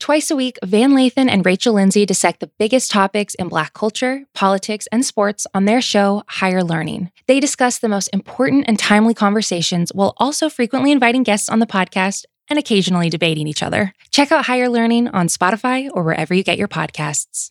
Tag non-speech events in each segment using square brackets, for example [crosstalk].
Twice a week, Van Lathan and Rachel Lindsay dissect the biggest topics in Black culture, politics, and sports on their show, Higher Learning. They discuss the most important and timely conversations while also frequently inviting guests on the podcast and occasionally debating each other. Check out Higher Learning on Spotify or wherever you get your podcasts.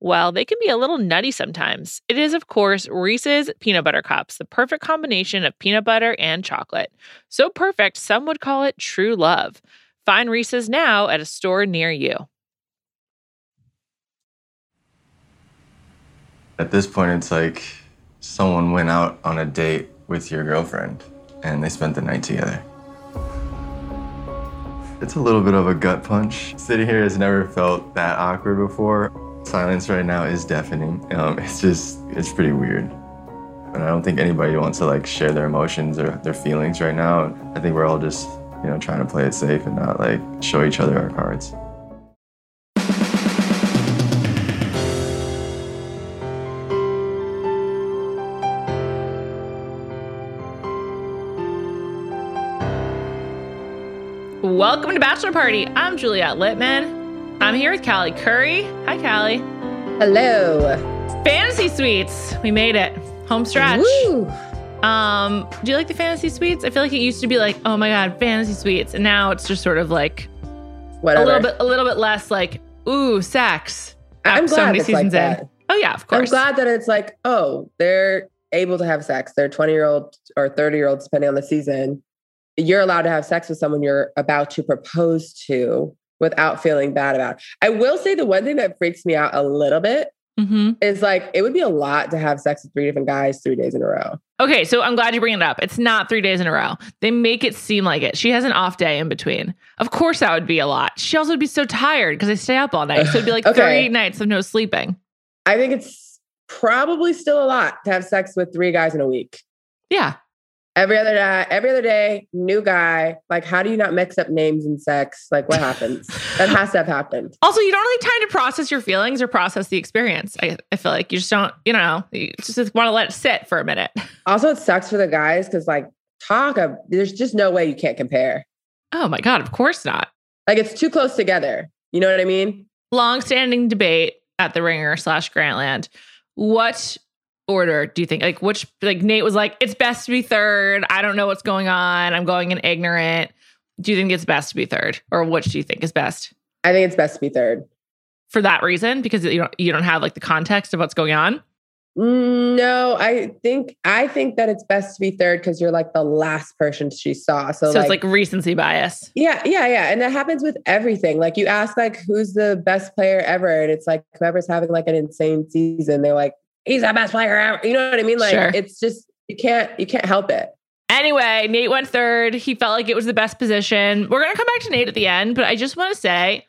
well, they can be a little nutty sometimes. It is, of course, Reese's Peanut Butter Cups, the perfect combination of peanut butter and chocolate. So perfect, some would call it true love. Find Reese's now at a store near you. At this point, it's like someone went out on a date with your girlfriend and they spent the night together. It's a little bit of a gut punch. Sitting here has never felt that awkward before. Silence right now is deafening. Um, it's just, it's pretty weird. And I don't think anybody wants to like share their emotions or their feelings right now. I think we're all just, you know, trying to play it safe and not like show each other our cards. Welcome to Bachelor Party. I'm Juliet Litman. I'm here with Callie Curry. Hi, Callie. Hello. Fantasy Suites. We made it. Home stretch. Woo. Um, do you like the fantasy suites? I feel like it used to be like, oh my god, fantasy suites, and now it's just sort of like Whatever. a little bit, a little bit less like, ooh, sex. I'm so glad many it's like that. in. Oh yeah, of course. I'm glad that it's like, oh, they're able to have sex. They're 20 year old or 30 year old, depending on the season. You're allowed to have sex with someone you're about to propose to without feeling bad about. it. I will say the one thing that freaks me out a little bit hmm is like it would be a lot to have sex with three different guys three days in a row. Okay, so I'm glad you bring it up. It's not three days in a row. They make it seem like it. She has an off day in between. Of course, that would be a lot. She also would be so tired because they stay up all night. So it'd be like [sighs] Okay. 38 nights of no sleeping. I think it's probably still a lot to have sex with three guys in a week. Yeah. Every other day, every other day, new guy. Like, how do you not mix up names and sex? Like, what happens? [laughs] that has to have happened. Also, you don't really have time to process your feelings or process the experience. I, I feel like you just don't, you know, you just want to let it sit for a minute. [laughs] Also, it sucks for the guys because, like, talk of there's just no way you can't compare. Oh my God, of course not. Like, it's too close together. You know what I mean? Long-standing debate at the Ringer slash Grantland. What order do you think? Like, which like Nate was like, it's best to be third. I don't know what's going on. I'm going in ignorant. Do you think it's best to be third, or which do you think is best I think it's best to be third. for that reason? Because you don't you don't have like the context of what's going on. No, I think I think that it's best to be third because you're like the last person she saw. So, So, like, it's like recency bias. yeah, yeah, yeah, and that happens with everything. Like you ask, like, who's the best player ever, and it's like whoever's having like an insane season, they're like, he's the best player ever. You know what I mean? Like, Sure. it's just you can't you can't help it. Anyway, Nate went third. He felt like it was the best position. We're gonna come back to Nate at the end, but I just want to say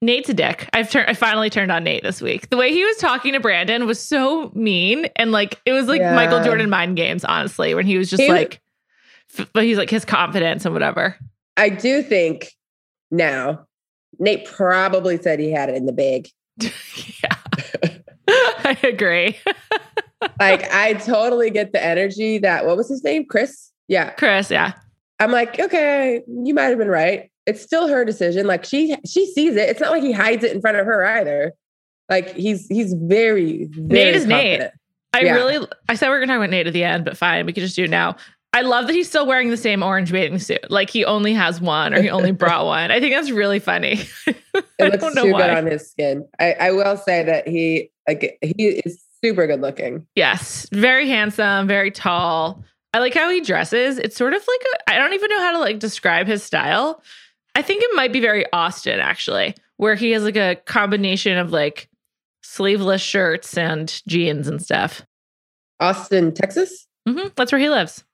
Nate's a dick. I've turned I finally turned on Nate this week. The way he was talking to Brandon was so mean and like it was like Yeah. Michael Jordan mind games, honestly, when he was just He- like but he's like his confidence and whatever. I do think now Nate probably said he had it in the bag. [laughs] yeah. [laughs] I agree. [laughs] like I totally get the energy that what was his name? Chris? Yeah. Chris, yeah. I'm like, okay, you might have been right. It's still her decision. Like she she sees it. It's not like he hides it in front of her either. Like he's he's very, very Nate is confident. Nate. I Yeah. really I said we are gonna talk about Nate at the end, but fine, we could just do it now. I love that he's still wearing the same orange bathing suit. Like he only has one or he only brought [laughs] one. I think that's really funny. [laughs] It looks too why. good on his skin. I, I will say that he like he is super good looking. Yes, very handsome, very tall. I like how he dresses. It's sort of like a, I don't even know how to like describe his style. I think it might be very Austin actually, where he has like a combination of like sleeveless shirts and jeans and stuff. Austin, Texas. hmm That's where he lives.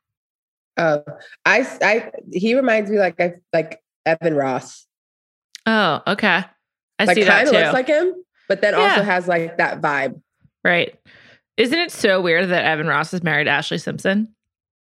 Uh, I I he reminds me like I like Evan Ross. Oh, okay. I like see that kind of too. looks like him, but then Yeah. also has like that vibe. right. Isn't it so weird that Evan Ross is married to Ashlee Simpson?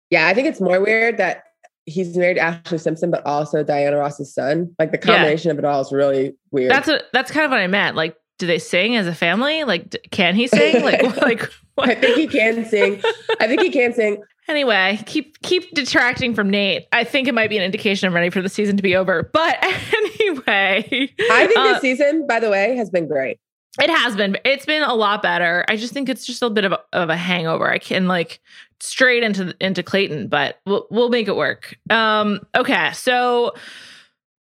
Yeah, I think it's more weird that he's married to Ashlee Simpson, but also Diana Ross's son. Like the Yeah. combination of it all is really weird. That's what that's kind of what I meant. Like, do they sing as a family? Like, d- can he sing? Like, [laughs] like what? [laughs] I think he can sing. I think he can sing. Anyway, keep keep detracting from Nate. I think it might be an indication I'm ready for the season to be over. But [laughs] anyway, I think uh, this season, by the way, has been great. it has been. It's been a lot better. I just think it's just a bit of a, of a hangover. I can like straight into into Clayton, but we'll we'll make it work. Um, okay, so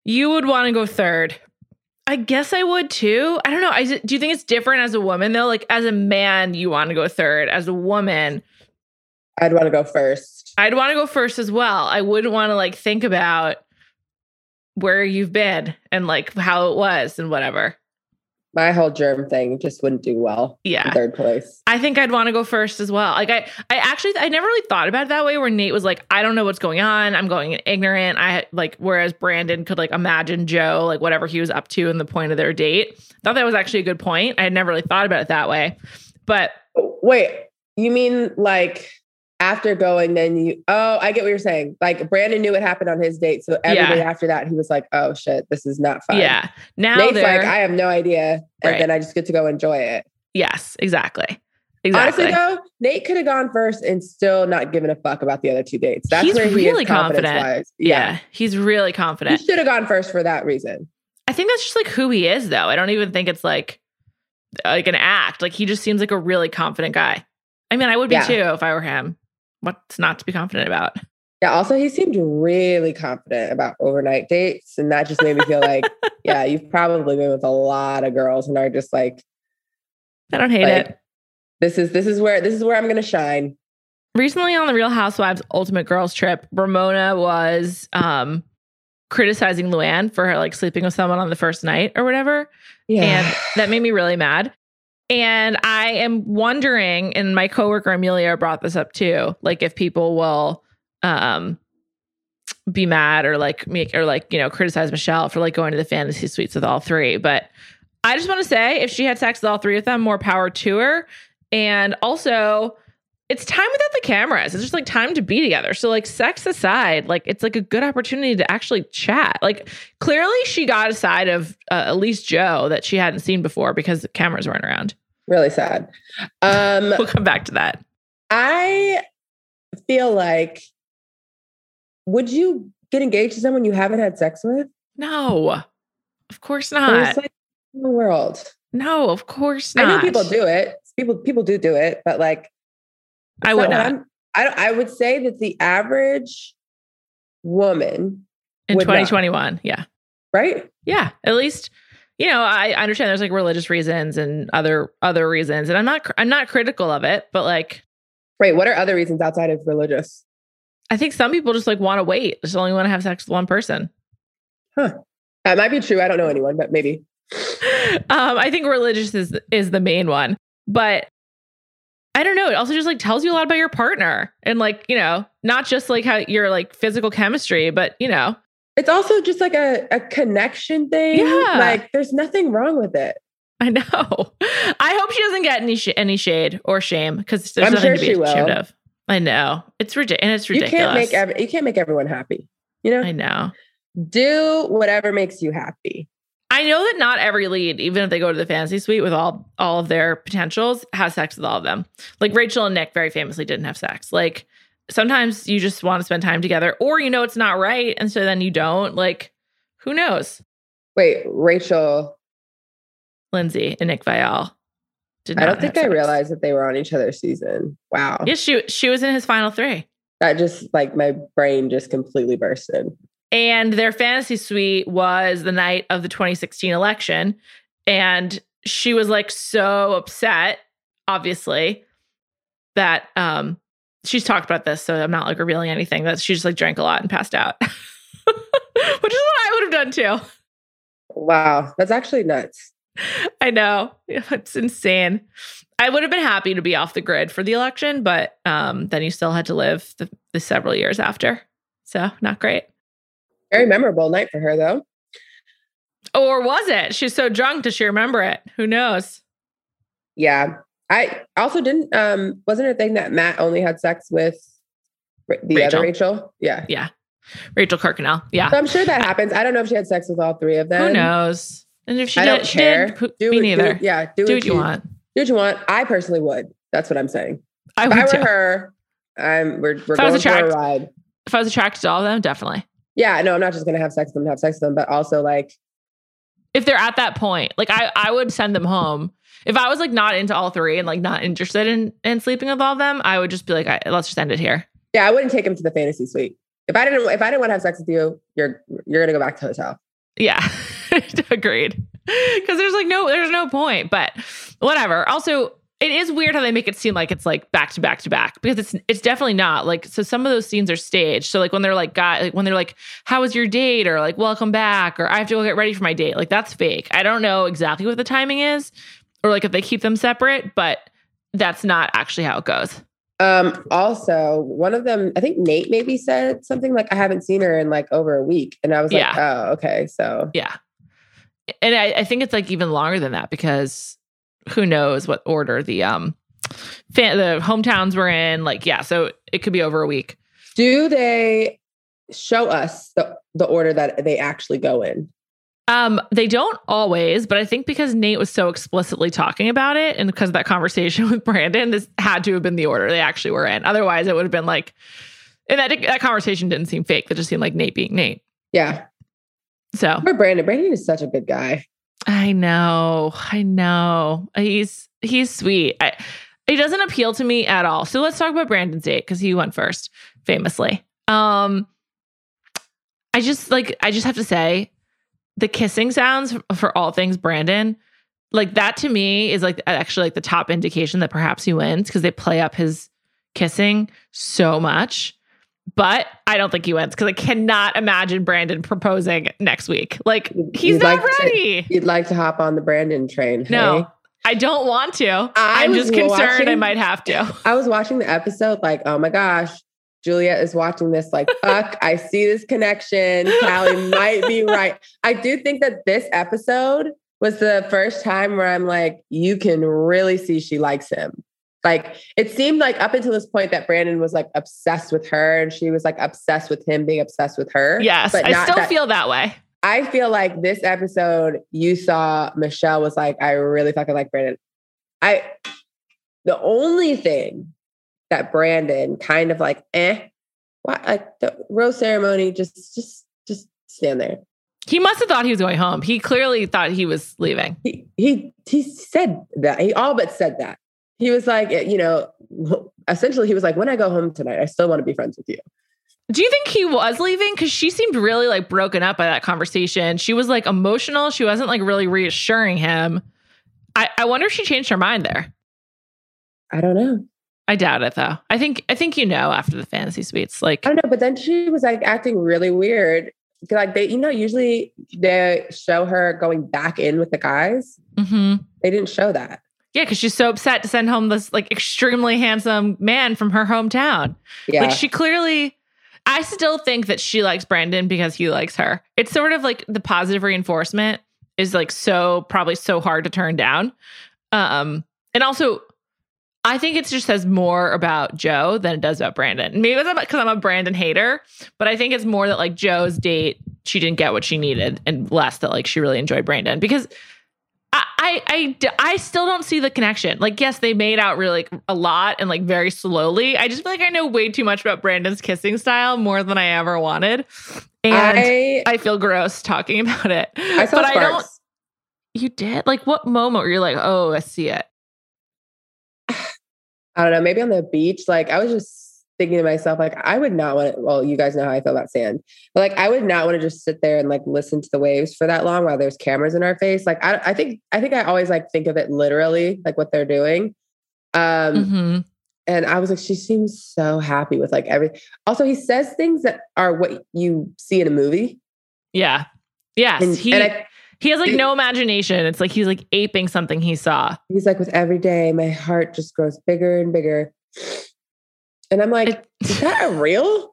you would want to go third. I guess I would too. I don't know. I do you think it's different as a woman though? Like as a man, you want to go third. As a woman, I'd want to go first. I'd want to go first as well. I wouldn't want to like think about where you've been and like how it was and whatever. My whole germ thing just wouldn't do well in Yeah. third place. I think I'd want to go first as well. Like I I actually I never really thought about it that way where Nate was like, I don't know what's going on. I'm going ignorant. I like whereas Brandon could like imagine Joe, like whatever he was up to in the point of their date. Thought that was actually a good point. I had never really thought about it that way. But Wait, you mean like after going, then you? Oh, I get what you're saying. Like Brandon knew what happened on his date, so every Yeah. day after that, he was like, "Oh shit, this is not fun." yeah. Now Nate's like, "I have no idea," and Right. then I just get to go enjoy it. Yes, exactly. Exactly. Honestly, though, Nate could have gone first and still not given a fuck about the other two dates. That's He's where he really confident. confidence-wise. yeah. He's really confident. he should have gone first for that reason. I think that's just like who he is, though. I don't even think it's like like an act. Like he just seems like a really confident guy. I mean, I would be Yeah. too if I were him. What's not to be confident about? Yeah. Also, he seemed really confident about overnight dates, and that just made me feel like, [laughs] yeah, you've probably been with a lot of girls and are just like, I don't hate like, it. this is this is where this is where I'm gonna shine. Recently on the Real Housewives Ultimate Girls trip, Ramona was um criticizing Luann for her like sleeping with someone on the first night or whatever. Yeah. And that made me really mad. And I am wondering, and my coworker Amelia brought this up too, like if people will um be mad or like make or like, you know, criticize Michelle for like going to the fantasy suites with all three. But I just want to say if she had sex with all three of them, more power to her. And also it's time without the cameras. It's just like time to be together. So like sex aside, like it's like a good opportunity to actually chat. Like clearly she got a side of uh, at least Joe that she hadn't seen before because the cameras weren't around. really sad. Um, We'll come back to that. I feel like, would you get engaged to someone you haven't had sex with? No, of course not. like in the world. No, of course not. I know people do it. People people do do it, but like I would not. I'm- I I would say that the average woman, in would not. 2021. Yeah. right? Yeah. At least, you know, I I understand there's like religious reasons and other other reasons. And I'm not I'm not critical of it, but like Right. What are other reasons outside of religious? I think some people just like want to wait. Just only want to have sex with one person. Huh. That might be true. I don't know anyone, but maybe. [laughs] um, I think religious is is the main one, but I don't know. It also just like tells you a lot about your partner and like you know not just like how your like physical chemistry, but you know It's also just like a, a connection thing. Yeah. Like there's nothing wrong with it. I know. [laughs] I hope she doesn't get any sh- any shade or shame because there's I'm nothing sure to be she will. ashamed of. I know it's ridiculous and it's You can't make every, you can't make everyone happy. You know, I know. do whatever makes you happy. I know that not every lead, even if they go to the fantasy suite with all all of their potentials, has sex with all of them. Like Rachel and Nick very famously didn't have sex. Like sometimes you just want to spend time together, or you know it's not right, and so then you don't. Like, who knows? Wait, Rachel. Lindsay and Nick Viall. Did I don't think I realized that they were on each other's season. Wow. Yes, she she was in his final three. That just like my brain just completely bursted. And their fantasy suite was the night of the 2016 election. And she was like so upset, obviously, that um she's talked about this, so I'm not like revealing anything, that she just like drank a lot and passed out. [laughs] Which is what I would have done too. Wow. That's actually nuts. I know. [laughs] It's insane. I would have been happy to be off the grid for the election, but um then you still had to live the, the several years after. So not great. Very memorable night for her though. Or was it? She's so drunk, does she remember it? Who knows? Yeah. I also didn't um wasn't it a thing that Matt only had sex with the Rachel. other Rachel? Yeah. Yeah. Rachel Kirkconnell. Yeah. So I'm sure that happens. I don't know if she had sex with all three of them. Who knows? And if she I did, don't she care. did. Do me what- neither. Do, yeah, do, do what you want. Do what you want. I personally would. That's what I'm saying. I If would I too. were her, I'm we're, we're going for a ride. If I was attracted to all of them, definitely. Yeah, no, I'm not just gonna have sex with them, to have sex with them, but also like If they're at that point, like I, I would send them home. If I was like not into all three and like not interested in in sleeping with all of them, I would just be like, I, let's just end it here. yeah, I wouldn't take him to the fantasy suite. If I didn't if I didn't want to have sex with you, you're you're gonna go back to the hotel. Yeah, [laughs] agreed. Because there's like no, there's no point. But whatever. Also, it is weird how they make it seem like it's like back to back to back because it's it's definitely not. Like, so some of those scenes are staged. So like when they're like, "Guy," like when they're like, "How was your date?" or like, "Welcome back," or "I have to go get ready for my date." Like that's fake. I don't know exactly what the timing is, or like if they keep them separate, but that's not actually how it goes. Um, also, one of them, I think Nate maybe said something like, I haven't seen her in like over a week. And I was like, Yeah. oh, okay. So Yeah. And I, I think it's like even longer than that because who knows what order the um fan, the hometowns were in. Like, yeah, so it could be over a week. do they show us the, the order that they actually go in? Um, they don't always, but I think because Nate was so explicitly talking about it and because of that conversation [laughs] with Brandon, this had to have been the order they actually were in. Otherwise, it would have been like, and that that conversation didn't seem fake. That just seemed like Nate being Nate. Yeah. So Poor Brandon. Brandon is such a good guy. I know, I know. He's he's sweet. I, he doesn't appeal to me at all. So let's talk about Brandon's date because he went first, famously. Um, I just like I just have to say, the kissing sounds for all things Brandon, like that to me is like actually like the top indication that perhaps he wins because they play up his kissing so much. But I don't think he wins because I cannot imagine Brandon proposing next week. Like he's You'd not like to- ready. You'd like to hop on the Brandon train. No, hey? I don't want to. I I'm just concerned I might have to. [laughs] I was watching the episode, like, oh my gosh, Juliet is watching this, like, [laughs] fuck, I see this connection. Callie might be right. I do think that this episode was the first time where I'm like, you can really see she likes him. Like, it seemed like up until this point that Brandon was like obsessed with her and she was like obsessed with him being obsessed with her. Yes, But I still that- feel that way. I feel like this episode, you saw Michelle was like, I really fucking like Brandon. I, the only thing that Brandon kind of like, eh, what, like the rose ceremony, just, just, just stand there. He must have thought he was going home. He clearly thought he was leaving. He, he, he said that. He all but said that. He was like, you know, essentially, he was like, when I go home tonight, I still want to be friends with you. Do you think he was leaving? Because she seemed really like broken up by that conversation. She was like emotional. She wasn't like really reassuring him. I, I wonder if she changed her mind there. I don't know. I doubt it though. I think I think you know after the fantasy suites. Like I don't know, but then she was like acting really weird. Like they, you know, usually they show her going back in with the guys. mhm. They didn't show that. Yeah, because she's so upset to send home this like extremely handsome man from her hometown. Yeah. Like she clearly I still think that she likes Brandon because he likes her. It's sort of like the positive reinforcement is like so probably so hard to turn down. Um and also I think it just says more about Joe than it does about Brandon. Maybe it's because I'm a Brandon hater, but I think it's more that like Joe's date she didn't get what she needed and less that like she really enjoyed Brandon because I, I, I, I still don't see the connection. Like, yes, they made out really like, a lot and like very slowly. I just feel like I know way too much about Brandon's kissing style more than I ever wanted, and I, I feel gross talking about it. I saw but sparks. I don't. You did like what moment were you like, oh, I see it? [sighs] I don't know, maybe on the beach. Like I was just thinking to myself, like, I would not want to, well, you guys know how I feel about sand, but like I would not want to just sit there and like listen to the waves for that long while there's cameras in our face. Like I, I think, I think I always like think of it literally, like what they're doing. Um, Mm-hmm. and I was like, she seems so happy with like everything. Also, he says things that are what you see in a movie. Yeah. Yes. And, he and I, he has like [clears throat] no imagination. It's like he's like aping something he saw. he's like, with every day, my heart just grows bigger and bigger. And I'm like, is that a [laughs] real?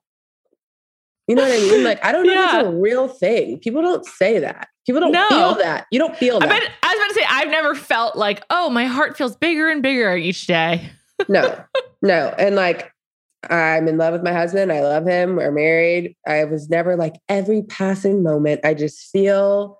You know what I mean? Like, I don't know if it's a real thing. People don't say that. People don't No. feel that. You don't feel I, bet, I was about to say I've never felt like oh my heart feels bigger and bigger each day. no, [laughs] no. And like, I'm in love with my husband. I love him. We're married. I was never like every passing moment. I just feel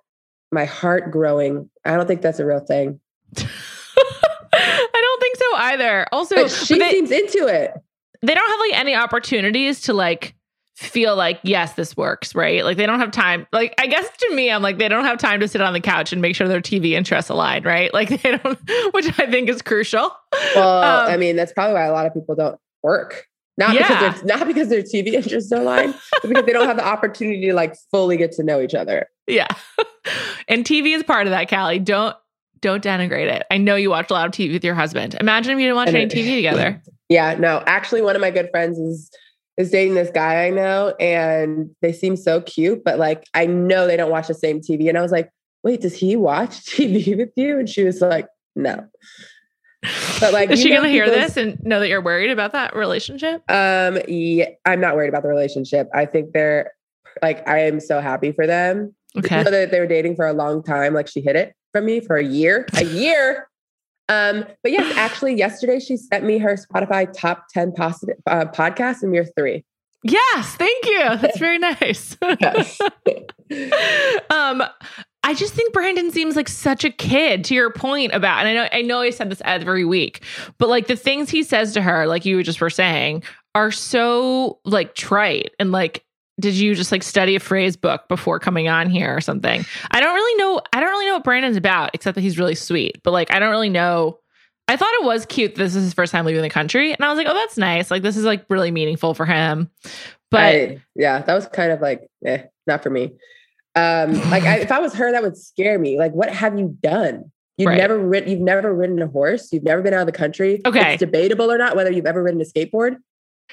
my heart growing. I don't think that's a real thing. [laughs] I don't think so either. Also, But she they, seems into it. They don't have like any opportunities to like feel like yes this works right? Like they don't have time like i guess to me i'm like they don't have time to sit on the couch and make sure their tv interests align right? Like [laughs] they don't which i think is crucial. Well, Um, I mean, that's probably why a lot of people don't work. Not Yeah. because they're not because their TV [laughs] interests don't align, but because they don't have the opportunity to like fully get to know each other. yeah. [laughs] And tv is part of that callie. Don't don't denigrate it. I know you watch a lot of tv with your husband. Imagine if you didn't watch And any it- tv together Yeah, no. Actually, one of my good friends is is dating this guy I know, and they seem so cute, but like I know they don't watch the same TV. And I was like, wait, does he watch [laughs] TV with you? And she was like, no. But like, is she gonna hear this and know that you're worried about that relationship Um, yeah, I'm not worried about the relationship. I think they're like, I am so happy for them. okay You know that they were dating for a long time. Like she hid it from me for a year, a year. Um, but yes, [sighs] actually, yesterday she sent me her Spotify top 10 positive uh, podcasts, and we are three. yes thank you that's very nice Yes. [laughs] um I just think Brandon seems like such a kid to your point about and I know I know I said this every week, but like the things he says to her, like you just were saying, are so like trite and like did you just like study a phrase book before coming on here or something? I don't really know I don't really know what Brandon's about, except that he's really sweet. But like I don't really know I thought it was cute. This is his first time leaving the country. And I was like, oh, that's nice. Like, this is like really meaningful for him. But I- yeah, that was kind of like, eh, not for me. Um, like I, if I was her, that would scare me. Like, what have you done? You've Right. never ridden, you've never ridden a horse. You've never been out of the country. Okay. It's debatable or not whether you've ever ridden a skateboard.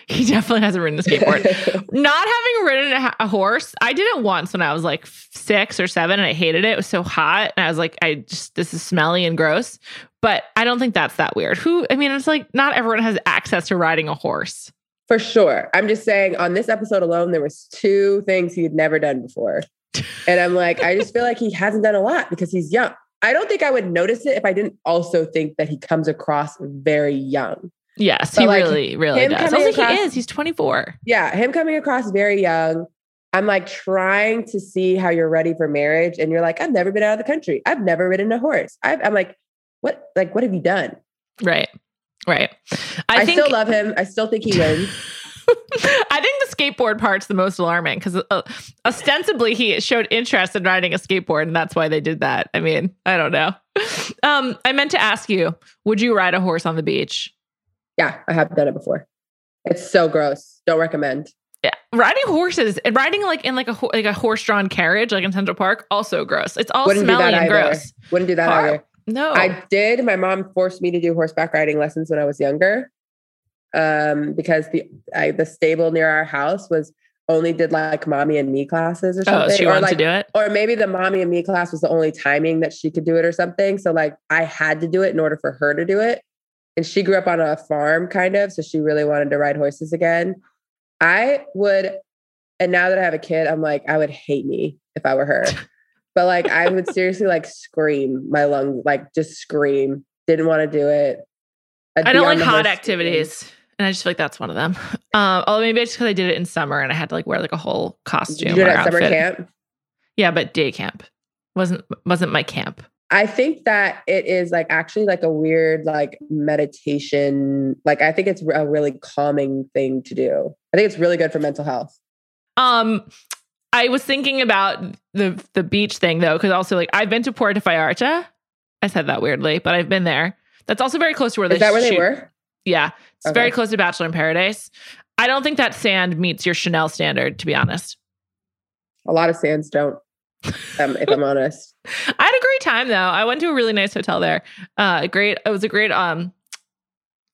[laughs] he definitely hasn't ridden a skateboard. [laughs] not having ridden a, horse i did it once when i was like six or seven and i hated it it was so hot and i was like i just this is smelly and gross but i don't think that's that weird who i mean it's like not everyone has access to riding a horse For sure. I'm just saying on this episode alone, there was two things he had never done before. [laughs] And I'm like, I just feel like he hasn't done a lot because he's young. I don't think I would notice it if I didn't also think that he comes across very young. Yes But, he like, really really does also across- he is he's 24 Yeah, him coming across very young. I'm like trying to see how you're ready for marriage. And you're like, I've never been out of the country. I've never ridden a horse. I've, I'm like, what, like, what have you done? right right I, i, think still love him. I still think he wins. [laughs] I think the skateboard part's the most alarming because uh, ostensibly he showed interest in riding a skateboard, and that's why they did that. I mean, I don't know. Um, I meant to ask you: Would you ride a horse on the beach? Yeah, I have done it before. It's so gross. Don't recommend. Yeah, riding horses and riding like in like a like a horse-drawn carriage, like in Central Park, also gross. It's all Wouldn't smelly and either. gross. Wouldn't do that Hard. either. No, I did. My mom forced me to do horseback riding lessons when I was younger, um, because the I, the stable near our house was only did like mommy and me classes or something. oh, something. she or wanted like, to do it. or maybe the mommy and me class was the only timing that she could do it or something. So like I had to do it in order for her to do it. And she grew up on a farm kind of, so she really wanted to ride horses again. I would, and now that I have a kid, I'm like, I would hate me if I were her. [laughs] But like I would seriously like scream my lungs, like just scream. Didn't want to do it. I'd I don't on like hot activities. And I just feel like that's one of them. [laughs] Um, although maybe it's because I did it in summer and I had to like wear like a whole costume You did it at summer camp. Yeah, but day camp wasn't wasn't my camp. I think that it is like actually like a weird like meditation. Like I think it's a really calming thing to do. I think it's really good for mental health. Um, I was thinking about the the beach thing though, because also like I've been to Puerto Vallarta. I said that weirdly, but I've been there. That's also very close to where they. Is that where shoot. they were? Yeah, it's Okay. very close to Bachelor in Paradise. I don't think that sand meets your Chanel standard, to be honest. A lot of sands don't. Um, if I'm honest, [laughs] I had a great time though. I went to a really nice hotel there. Uh, great. It was a great um,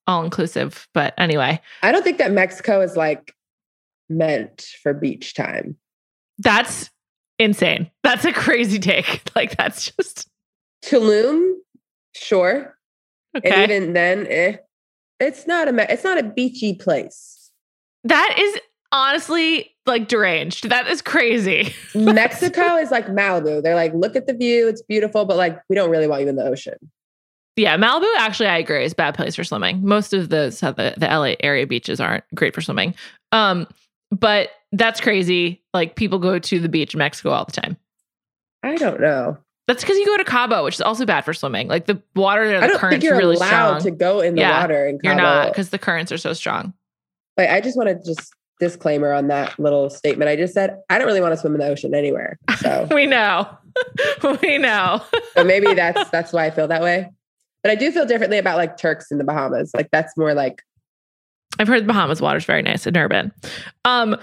all inclusive. But anyway, I don't think that Mexico is like meant for beach time. that's insane. That's a crazy take. [laughs] Like that's just Tulum, sure, okay. and even then, eh, it's not a it's not a beachy place. that is honestly like deranged. That is crazy. [laughs] Mexico is like Malibu. They're like, look at the view, it's beautiful, but like we don't really want you in the ocean. Yeah, Malibu actually I agree is a bad place for swimming. Most of the the, the LA area beaches aren't great for swimming. Um, but that's crazy. Like people go to the beach in Mexico all the time. I don't know. That's because you go to Cabo, which is also bad for swimming. Like the water there, I the don't think current's you're really allowed strong. to go in the Yeah, water in You're not because the currents are so strong. Like I just want to just disclaimer on that little statement I just said. I don't really want to swim in the ocean anywhere. So, [laughs] We know. [laughs] we know. so maybe that's that's why I feel that way. But I do feel differently about like Turks in the Bahamas. Like that's more like I've heard the Bahamas water is very nice. I've. Um,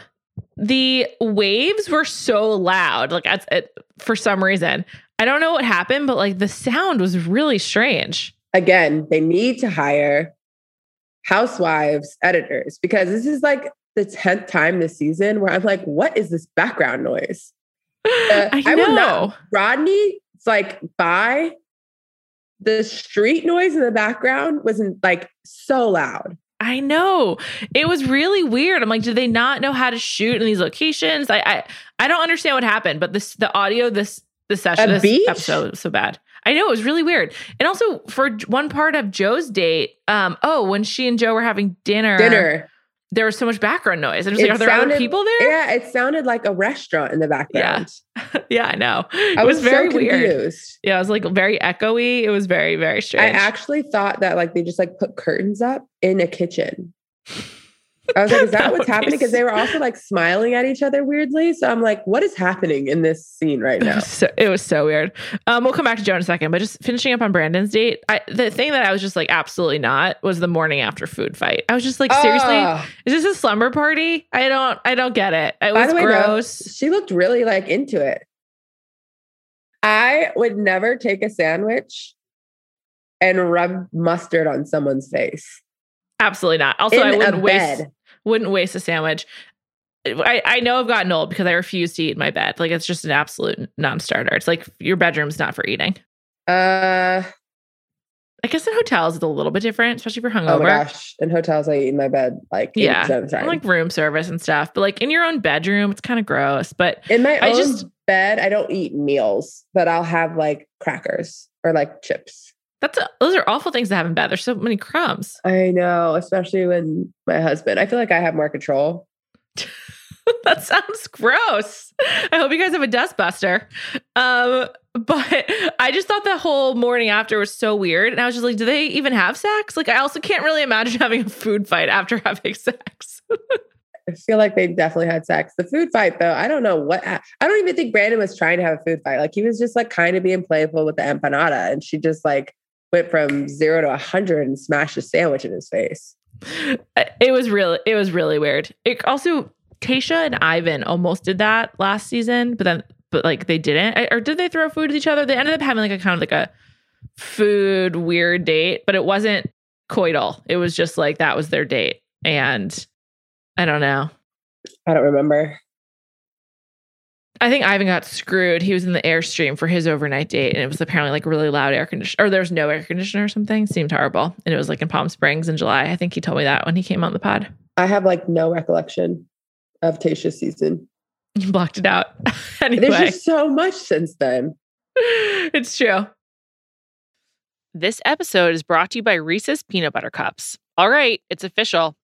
the waves were so loud, like at, at, for some reason. I don't know what happened, but like the sound was really strange. again, they need to hire housewives editors because this is like the 10th time this season where I'm like, what is this background noise? [laughs] I, I know. not- Rodney, it's like by the street noise in the background wasn't like so loud. I know. It was really weird. I'm like, did they not know how to shoot in these locations? I I, I don't understand what happened, but this the audio this the session A this beach? episode was so bad. I know it was really weird. And also for one part of Joe's date, um, oh, when she and Joe were having dinner, Dinner. There was so much background noise. And it was like, are there other people there? Yeah, it sounded like a restaurant in the background. Yeah, [laughs] yeah I know. It I was, was, very so weird. Yeah, it was like very echoey. It was very, very strange. I actually thought that like they just like put curtains up in a kitchen. I was like, is that, That what's [laughs] happening? Because they were also like smiling at each other weirdly. So I'm like, what is happening in this scene right It now? was, so, it was so weird. Um, we'll come back to Joe in a second, but just finishing up on Brandon's date, I, the thing that I was just like absolutely not was the morning after food fight. I was just like, seriously, Ah, is this a slumber party? I don't, I don't get it. It was way, gross. she looked really like into it. I would never take a sandwich and rub mustard on someone's face. Absolutely not. Also, in I wouldn't waste, bed. Wouldn't waste a sandwich. I, I know I've gotten old because I refuse to eat in my bed. Like it's just an absolute non-starter. It's like your bedroom's not for eating. Uh, I guess in hotels it's a little bit different, especially for hungover. oh my gosh. In hotels, I eat in my bed like Yeah. Like room service and stuff, but like in your own bedroom, it's kind of gross. But In my I own just- bed, I don't eat meals, but I'll have like crackers or like chips. That's those are awful things to have in bed. There's so many crumbs. I know, especially when my husband, I feel like I have more control. [laughs] that sounds gross. I hope you guys have a dustbuster. Um, [laughs] but I just thought that whole morning after was so weird. And I was just like, do they even have sex? Like, I also can't really imagine [laughs] having a food fight after having sex. I feel like they definitely had sex. The food fight, though, I don't know what. I don't even think Brandon was trying to have a food fight. Like he was just like kind of being playful with the empanada, and she just like went from zero to a hundred and smashed a sandwich in his face. Uh, it was really, it was really weird. It also, Tayshia and Ivan almost did that last season, but then, but like they didn't. Or did they throw food at each other? They ended up having like a kind of like a food weird date, but it wasn't coital. It was just like that was their date. And I don't know. I don't remember. I think Ivan got screwed. He was in the airstream for his overnight date, and it was apparently like really loud air conditioner, or there was no air conditioner or something. Seemed horrible, and it was like in Palm Springs in July. I think he told me that when he came on the pod. I have like no recollection of Tayshia's season. You blocked it out. [laughs] anyway. There's anyway, just so much since then. [laughs] it's true. This episode is brought to you by Reese's Peanut Butter Cups. All right, it's official.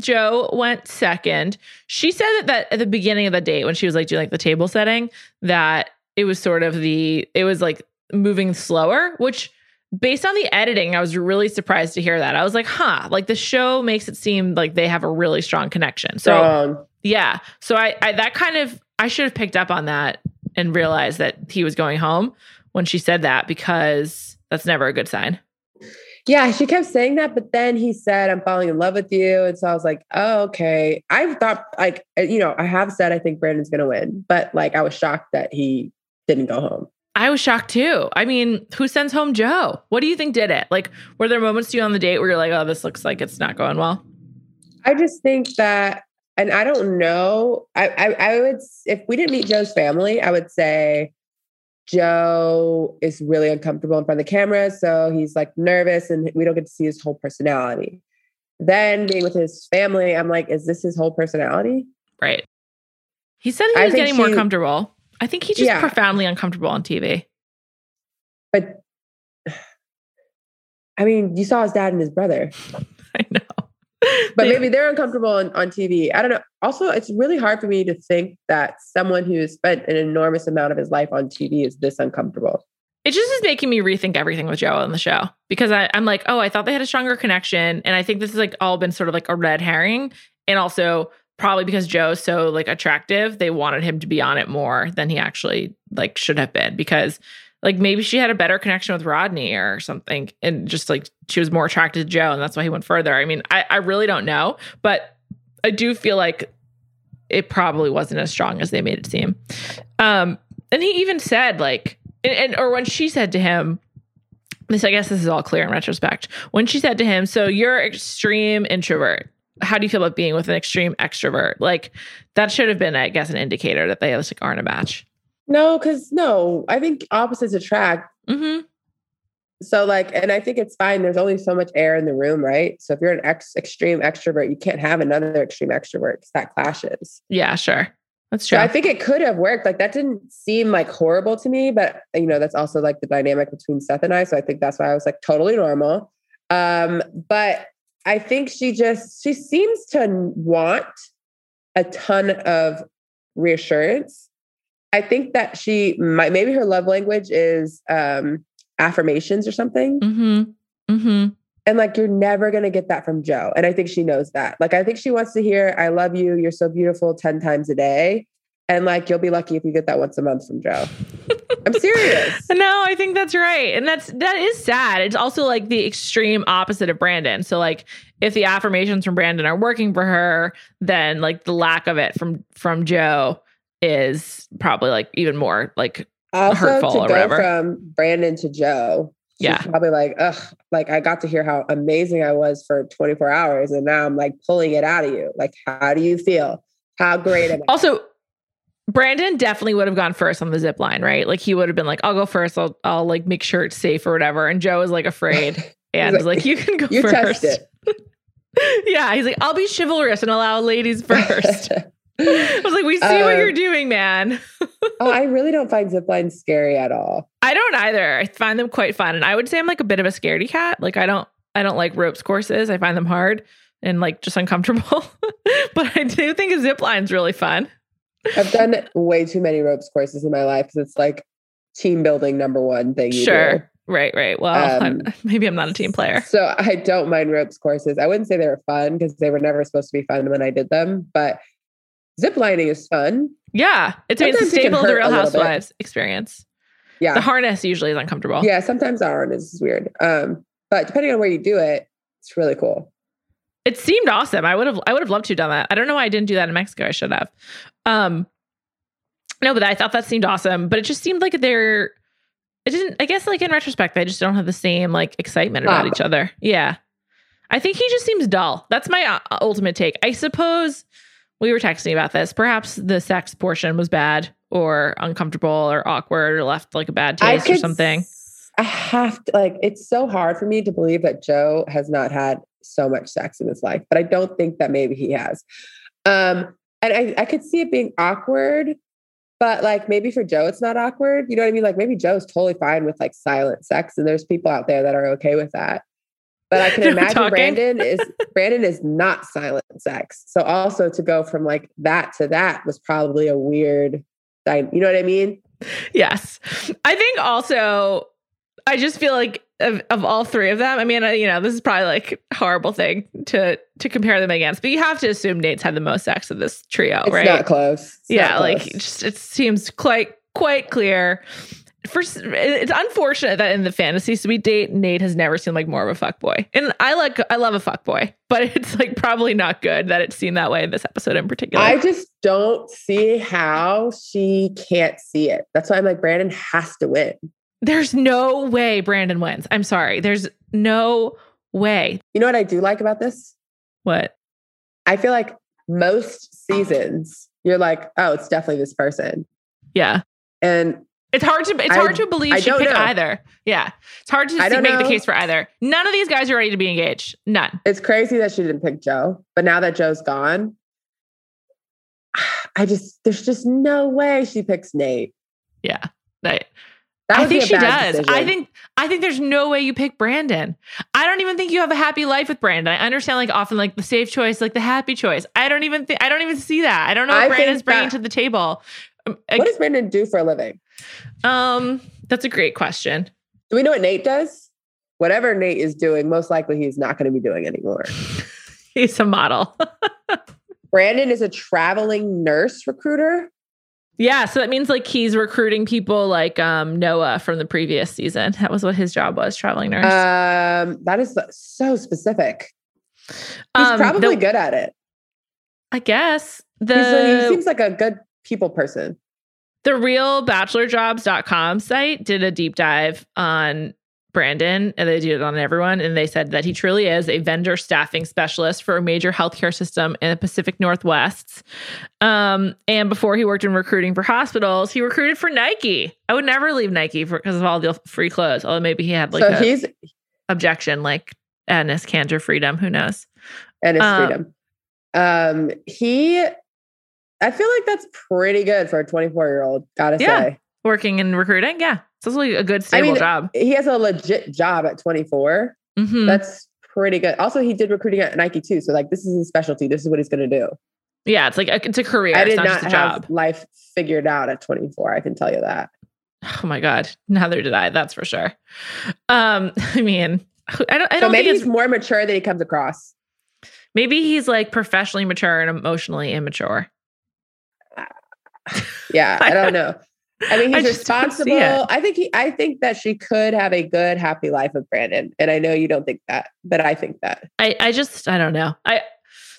Joe went second. She said that, that at the beginning of the date, when she was like doing like the table setting, that it was sort of the, it was like moving slower, which based on the editing, I was really surprised to hear that. I was like, huh, like the show makes it seem like they have a really strong connection. So, Strong. yeah. So I, I, that kind of, I should have picked up on that and realized that he was going home when she said that because that's never a good sign. Yeah, she kept saying that, but then he said, I'm falling in love with you. And so I was like, oh, okay. I thought, like, uh, you know, I have said I think Brandon's going to win, but like, I was shocked that he didn't go home. I was shocked too. I mean, who sends home Joe? What do you think did it? Like, were there moments to you on the date where you're like, oh, this looks like it's not going well? I just think that, and I don't know, I, I, I would, if we didn't meet Joe's family, I would say Joe is really uncomfortable in front of the camera. So he's like nervous and we don't get to see his whole personality. Then being with his family, I'm like, is this his whole personality? Right. He said he was getting more comfortable. I think he's just Yeah. profoundly uncomfortable on TV. But [sighs] I mean, you saw his dad and his brother, [laughs] I know. [laughs] but maybe they're uncomfortable on, on TV. I don't know. Also, it's really hard for me to think that someone who's spent an enormous amount of his life on TV is this uncomfortable. it just is making me rethink everything with Joe on the show because I, I'm like, oh, I thought they had a stronger connection. And I think this is like all been sort of like a red herring. And also probably because Joe's so like attractive, they wanted him to be on it more than he actually like should have been because like maybe she had a better connection with Rodney or something. And just like she was more attracted to Joe and that's why he went further. I mean, I, I really don't know, but I do feel like it probably wasn't as strong as they made it seem. Um, and he even said like, and, and or when she said to him, this I guess this is all clear in retrospect. When she said to him, "So you're extreme introvert. How do you feel about being with an extreme extrovert?" Like that should have been, I guess, an indicator that they just like aren't a match. No, because no, I think opposites attract. Mm-hmm. So like, and I think it's fine. There's only so much air in the room, right? So if you're an ex extreme extrovert, you can't have another extreme extrovert because that clashes. Yeah, sure. That's true. So I think it could have worked. Like that didn't seem like horrible to me, but you know, that's also like the dynamic between Seth and I. So I think that's why I was like totally normal. Um, but I think she just she seems to want a ton of reassurance. I think that she might maybe her love language is um affirmations or something. mm-hmm. Mm-hmm. And like, you're never going to get that from Joe. And I think she knows that. Like, I think she wants to hear, I love you. You're so beautiful 10 times a day. And like, you'll be lucky if you get that once a month from Joe. [laughs] I'm serious. No, I think that's right. And that's that is sad. It's also like the extreme opposite of Brandon. So like if the affirmations from Brandon are working for her, then like the lack of it from from Joe is probably like even more like Also, hurtful to or go whatever. from Brandon to Joe, she's Yeah. probably like, ugh, like I got to hear how amazing I was for 24 hours. And now I'm like pulling it out of you. Like, how do you feel? How great am I? Also, Brandon definitely would have gone first on the zip line, right? Like he would have been like, "I'll go first. I'll I'll like make sure it's safe or whatever." And Joe is like afraid [laughs] and like, like, "You can go You first." [laughs] yeah, he's like, "I'll be chivalrous and allow ladies [laughs] first. I was like, "We see what Um, you're doing, man." oh, I really don't find zip lines scary at all. I don't either. I find them quite fun, and I would say I'm like a bit of a scaredy cat. Like I don't I don't like ropes courses. I find them hard and like just uncomfortable. [laughs] but I do think a zip line's really fun. I've done way too many ropes courses in my life because it's like team building number one thing. Sure. do. Right, right. Well, I'm- [laughs] Um, maybe I'm not a team player. So I don't mind ropes courses. I wouldn't say they were fun because they were never supposed to be fun when I did them, but zip lining is fun. Yeah, it's, it's a Sometimes it can staple of the Real a little bit. Housewives experience. Yeah. The harness usually is uncomfortable. Yeah, sometimes the harness is weird. Um, but depending on where you do it, it's really cool. It seemed awesome. I would have I would have loved to have done that. I don't know why I didn't do that in Mexico. I should have. Um no, but I thought that seemed awesome. But it just seemed like they're it didn't I guess like in retrospect, they just don't have the same like excitement about Ah. each other. Yeah. I think he just seems dull. That's my uh, ultimate take. I suppose we were texting about this. Perhaps the sex portion was bad or uncomfortable or awkward or left like a bad taste or something. I have to like it's so hard for me to believe that Joe has not had so much sex in his life, but I don't think that maybe he has. Um, and I, I could see it being awkward, but like maybe for Joe it's not awkward. You know what I mean? Like maybe Joe's totally fine with like silent sex, and there's people out there that are okay with that. But I [laughs] can They're imagine talking. Brandon is [laughs] Brandon is not silent sex. So also to go from like that to that was probably a weird you know what I mean? Yes. I think also, I just feel like of, of all three of them, I mean, you know, this is probably like horrible thing to to compare them against, but you have to assume Nate's had the most sex of this trio, It's right? not close. It's yeah, not like close. it just it seems quite quite clear. First, it's unfortunate that in the fantasy suite date, Nate has never seemed like more of a fuck boy And I like I love a fuck boy [laughs] but it's like probably not good that it seemed that way in this episode in particular. I just don't see how she can't see it. That's why I'm like, Brandon has to win. There's no way Brandon wins. I'm sorry. There's no way. You know what I do like about this? What? I feel like most seasons, you're like, oh, it's definitely this person. Yeah. And It's hard to it's I- hard to believe I she picked know. either. Yeah. It's hard to see- make the case for either. None of these guys are ready to be engaged. None. it's crazy that she didn't pick Joe. But now that Joe's gone, [sighs] I just, there's just no way she picks Nate. Yeah. Right. That I think she does. I think I think there's no way you pick Brandon. I don't even think you have a happy life with Brandon. I understand like often like the safe choice, like the happy choice. I don't even think I don't even see that. I don't know I what think Brandon's bringing that- to the table. Um, What does Brandon do for a living? um, that's a great question. Do we know what Nate does? Whatever Nate is doing, most likely he's not going to be doing anymore. [laughs] He's a model. [laughs] Brandon is a traveling nurse recruiter. Yeah, so that means like he's recruiting people like um Noah from the previous season. That was what his job was, traveling nurse. Um, that is so specific. He's Um, probably the- good at it. I guess He's he seems like a good people person. the real bachelorjobs.com site did a deep dive on Brandon and they did it on everyone and they said that he truly is a vendor staffing specialist for a major healthcare system in the Pacific Northwest. Um, and before he worked in recruiting for hospitals, he recruited for Nike. I would never leave Nike for because of all the free clothes. Although maybe he had like so he's objection like Agnes Cantor freedom. Who knows? and his Um, freedom. Um, he, I feel like that's pretty good for a 24 year old. Gotta Yeah. say, Working in recruiting, yeah, it's also a good I stable mean, job. he has a legit job at 24. Mhm. That's pretty good. Also, he did recruiting at Nike too. So like, this is his specialty. This is what he's going to do. Yeah, it's like a, it's a career. I it's did not, not just a have job. life figured out at 24. I can tell you that. Oh my god, neither did I. That's for sure. Um, [laughs] I mean, I don't. I So don't maybe think he's more mature than he comes across. maybe he's like professionally mature and emotionally immature. Yeah, I don't know. I mean, [laughs] he's just responsible. I think he. I think that she could have a good, happy life with Brandon, and I know you don't think that, but I think that. I I just I don't know. I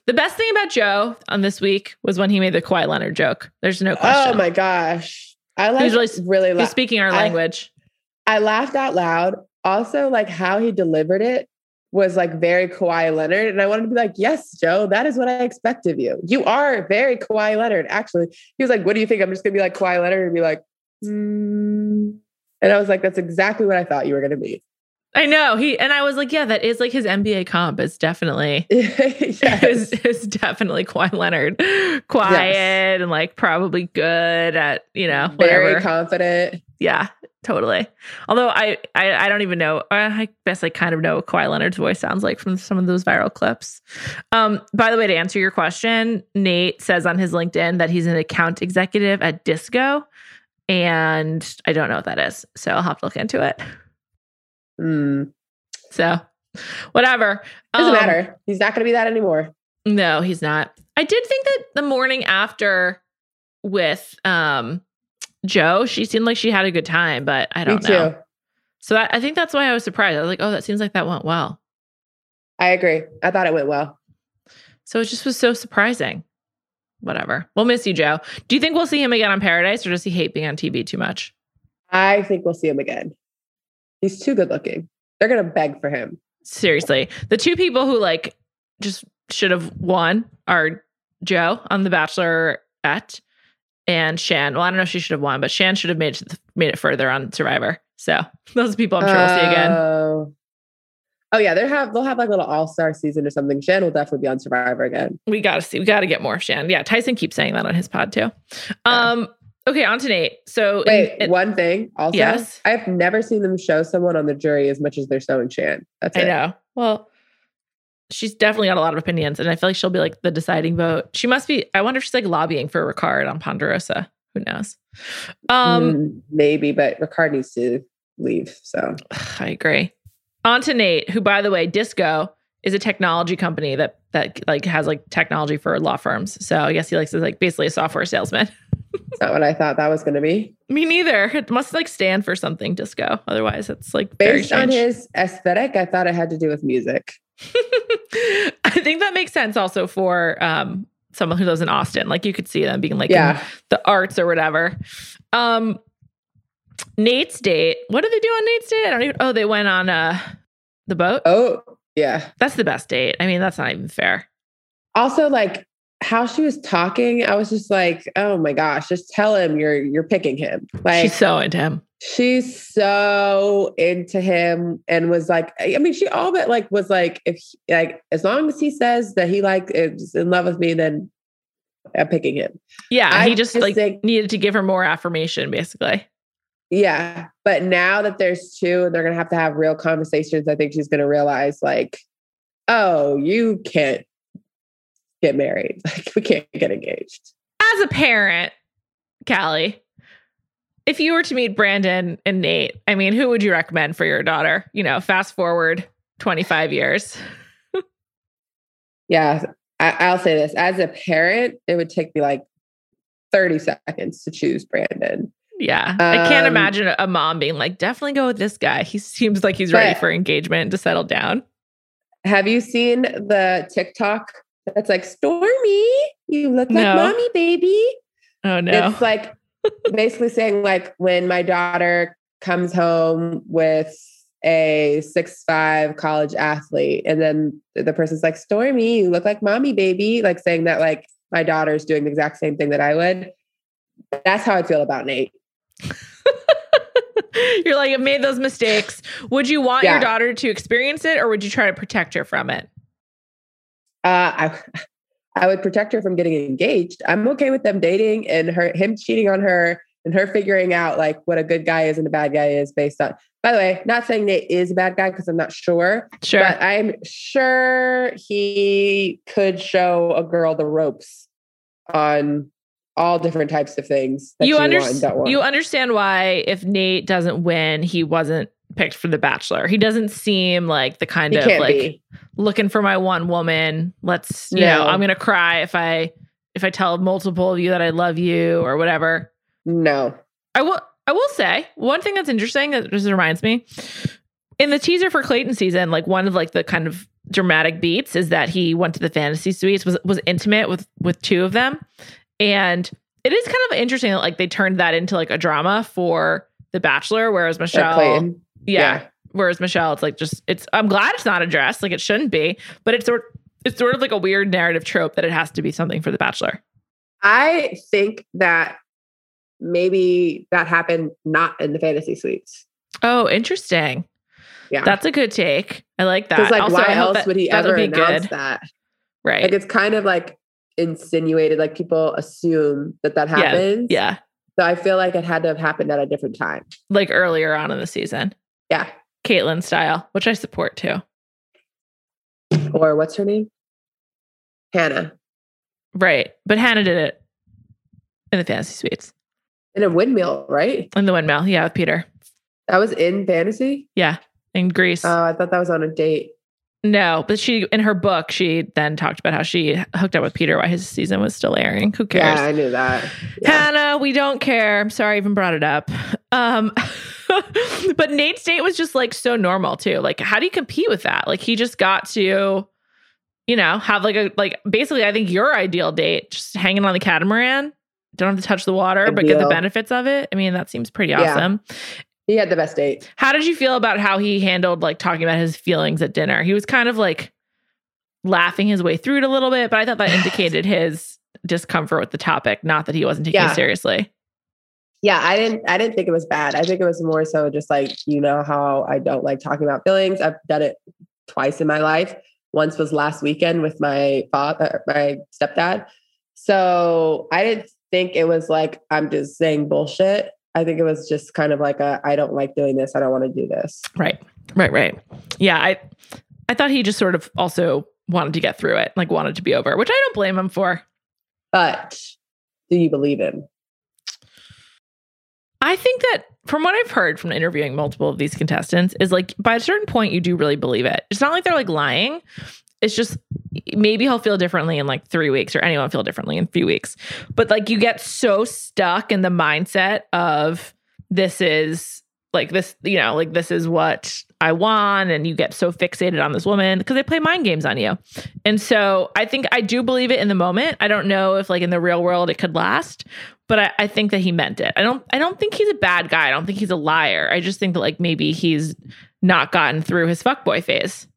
the best thing about Joe on this week was when he made the Kawhi Leonard joke. There's no oh question. Oh my gosh, I like really- really, really He's speaking our I- language. I laughed out loud. Also, like how he delivered it was like very Kawhi Leonard, and I wanted to be like, "Yes, Joe, that is what I expect of you. You are very Kawhi Leonard." Actually, he was like, "What do you think? I'm just gonna be like Kawhi Leonard and be like." "Mm." And I was like, "That's exactly what I thought you were gonna be." I know he and I was like, yeah, that is like his NBA comp. Is definitely [laughs] yes. is, is definitely Kawhi Leonard, quiet and like probably good at you know whatever. very confident. Yeah, totally. Although I, I, I don't even know. uh, I guess I kind of know what Kawhi Leonard's voice sounds like from some of those viral clips. Um, by the way, to answer your question, Nate says on his LinkedIn that he's an account executive at Disco, and I don't know what that is, so I'll have to look into it. Hmm. So, whatever. Doesn't Um, matter. He's not going to be that anymore. No, he's not. I did think that the morning after with um Joe, she seemed like she had a good time, but I don't Me too. know. So that, I think that's why I was surprised. I was like, oh, that seems like that went well. I agree. I thought it went well. So it just was so surprising. Whatever. We'll miss you, Joe. Do you think we'll see him again on Paradise or does he hate being on TV too much? I think we'll see him again. He's too good looking. They're gonna beg for him. Seriously. The two people who like just should have won are Joe on The Bachelor Bachelorette and Shan. Well, I don't know if she should have won, but Shan should have made made it further on Survivor. So [laughs] those people I'm sure we'll see again. Oh. Oh yeah, they'll have they'll have like a little all star season or something. Shan will definitely be on Survivor again. We gotta see. We gotta get more Shan. Yeah, Tyson keeps saying that on his pod too. Um, okay, on to Nate. So Wait, in- one thing also, Yes. I've never seen them show someone on the jury as much as they're showing Shan. That's I it. know. Well, she's definitely got a lot of opinions, and I feel like she'll be like the deciding vote. She must be. I wonder if she's like lobbying for Ricard on Ponderosa. Who knows? Um, Mm, maybe, but Ricard needs to leave. So I agree. On to Nate, who, by the way, Disco is a technology company that that like has like technology for law firms. So I guess he likes is like basically a software salesman. [laughs] not what I thought that was going to be. Me neither. It must like stand for something, Disco. Otherwise, it's like very Based on his aesthetic, I thought it had to do with music. [laughs] I think that makes sense also for um someone who lives in Austin. Like you could see them being like yeah. the arts or whatever. Um Nate's date. What did they do on Nate's date? I don't even oh, they went on uh the boat. Oh, yeah. That's the best date. I mean, that's not even fair. Also, like how she was talking, I was just like, oh my gosh, just tell him you're you're picking him. Like She's so into him. She's so into him and was like i mean she all but like was like if like as long as he says that he like is in love with me then i'm picking him. Yeah, I he just, just like think- needed to give her more affirmation, basically. yeah but now that there's two and they're gonna have to have real conversations i think she's gonna realize like oh you can't get married. [laughs] Like we can't get engaged. As a parent, Callie, if you were to meet Brandon and Nate, I mean, who would you recommend for your daughter? You know, fast forward 25 years. yeah I, i'll say this as a parent it would take me like 30 seconds to choose brandon Yeah. I can't Um, imagine a mom being like, definitely go with this guy. He seems like he's ready for engagement to settle down. Have you seen the TikTok that's like, Stormy, you look like No. mommy, baby? Oh, no. It's like basically saying, like, when my daughter comes home with a six five college athlete, and then the person's like, Stormy, you look like mommy, baby, like saying that, like, my daughter's doing the exact same thing that I would. That's how I feel about Nate. [laughs] You're like, I've made those mistakes. Would you want your daughter to experience it or would you try to protect her from it? Uh, I, I would protect her from getting engaged. I'm okay with them dating and her him cheating on her and her figuring out like what a good guy is and a bad guy is based on. By the way, not saying Nate is a bad guy because I'm not sure, Sure. but I'm sure he could show a girl the ropes on all different types of things that you, under- want and don't want. you understand why if Nate doesn't win, he wasn't picked for The Bachelor. He doesn't seem like the kind he of like be. looking for my one woman. Let's, you know, I'm gonna cry if I if I tell multiple of you that I love you or whatever. No. I will I will say one thing that's interesting that just reminds me in the teaser for Clayton season, like one of like the kind of dramatic beats is that he went to the fantasy suites was was intimate with with two of them, and it is kind of interesting that like they turned that into like a drama for The Bachelor, whereas Michelle, Clayton. yeah, whereas Michelle, it's like just it's. I'm glad it's not addressed, like it shouldn't be, but it's sort it's sort of like a weird narrative trope that it has to be something for The Bachelor. I think that maybe that happened not in the fantasy suites. Oh, interesting. Yeah. That's a good take. I like that. Because like, Also, why else that- would he ever be announce good? that? Right. Like, it's kind of like insinuated. Like people assume that that happens. yeah. So I feel like it had to have happened at a different time. Like earlier on in the season. Yeah. Kaitlyn style, which I support too. Or what's her name? Hannah Right. But Hannah did it in the fantasy suites. in a windmill, right? In the windmill. Yeah, with Peter. That was in fantasy. Yeah. In Greece. Oh, I thought that was on a date. No, but she in her book she then talked about how she hooked up with Peter while his season was still airing. Who cares? Yeah, I knew that. Yeah. Hannah, we don't care. I'm sorry I even brought it up. Um [laughs] but Nate's date was just like so normal too. Like how do you compete with that? Like he just got to you know, have like a like basically I think your ideal date just hanging on the catamaran. Don't have to touch the water, but get the benefits of it. I mean, that seems pretty Yeah. He had the best date. How did you feel about how he handled like talking about his feelings at dinner? He was kind of like laughing his way through it a little bit, but I thought that [sighs] indicated his discomfort with the topic, not that he wasn't taking Yeah. it seriously. Yeah, I didn't I didn't think it was bad. I think it was more so just like, you know how I don't like talking about feelings. I've done it twice in my life. Once was last weekend with my father, uh, my stepdad. So I didn't think it was like I'm just saying bullshit. I think it was just kind of like a I don't like doing this. I don't want to do this. Right. Right, right. Yeah, I I thought he just sort of also wanted to get through it, like wanted to be over, which I don't blame him for. But do you believe him? I think that from what I've heard from interviewing multiple of these contestants is like by a certain point you do really believe it. It's not like they're like lying. It's just maybe he'll feel differently in like 3 weeks or anyone feel differently in a few weeks. But like you get so stuck in the mindset of this is like this, you know, like this is what I want and you get so fixated on this woman because they play mind games on you. And so I think I do believe it in the moment. I don't know if like in the real world it could last, but I, I think that he meant it. I don't I don't think he's a bad guy. I don't think he's a liar. I just think that like maybe he's not gotten through his fuckboy phase.